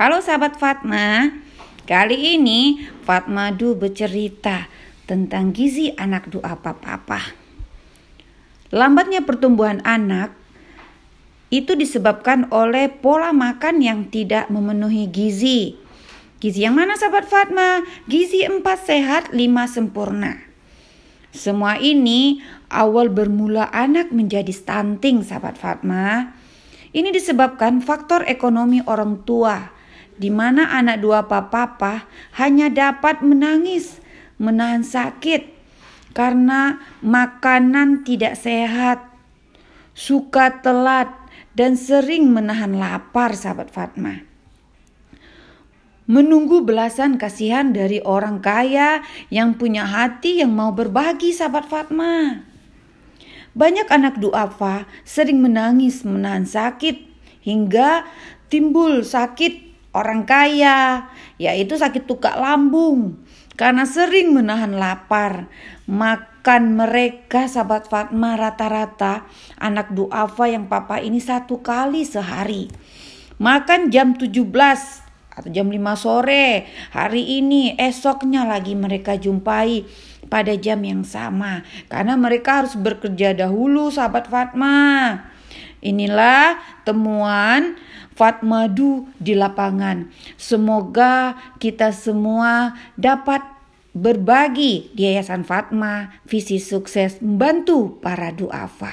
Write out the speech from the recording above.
Halo sahabat Fatma, kali ini Fatma Du bercerita tentang gizi anak doa papa. Lambatnya pertumbuhan anak itu disebabkan oleh pola makan yang tidak memenuhi gizi. Gizi yang mana sahabat Fatma? Gizi 4 sehat, 5 sempurna. Semua ini awal bermula anak menjadi stunting sahabat Fatma. Ini disebabkan faktor ekonomi orang tua di mana anak dua papa hanya dapat menangis, menahan sakit karena makanan tidak sehat, suka telat, dan sering menahan lapar, sahabat Fatma. Menunggu belasan kasihan dari orang kaya yang punya hati yang mau berbagi, sahabat Fatma. Banyak anak duafa sering menangis menahan sakit hingga timbul sakit orang kaya, yaitu sakit tukak lambung karena sering menahan lapar. Makan mereka sahabat Fatma rata-rata anak duafa yang papa ini satu kali sehari. Makan jam 17 atau jam 5 sore. Hari ini esoknya lagi mereka jumpai pada jam yang sama karena mereka harus bekerja dahulu sahabat Fatma. Inilah temuan Fatmadu di lapangan. Semoga kita semua dapat berbagi di Yayasan Fatma visi sukses membantu para duafa.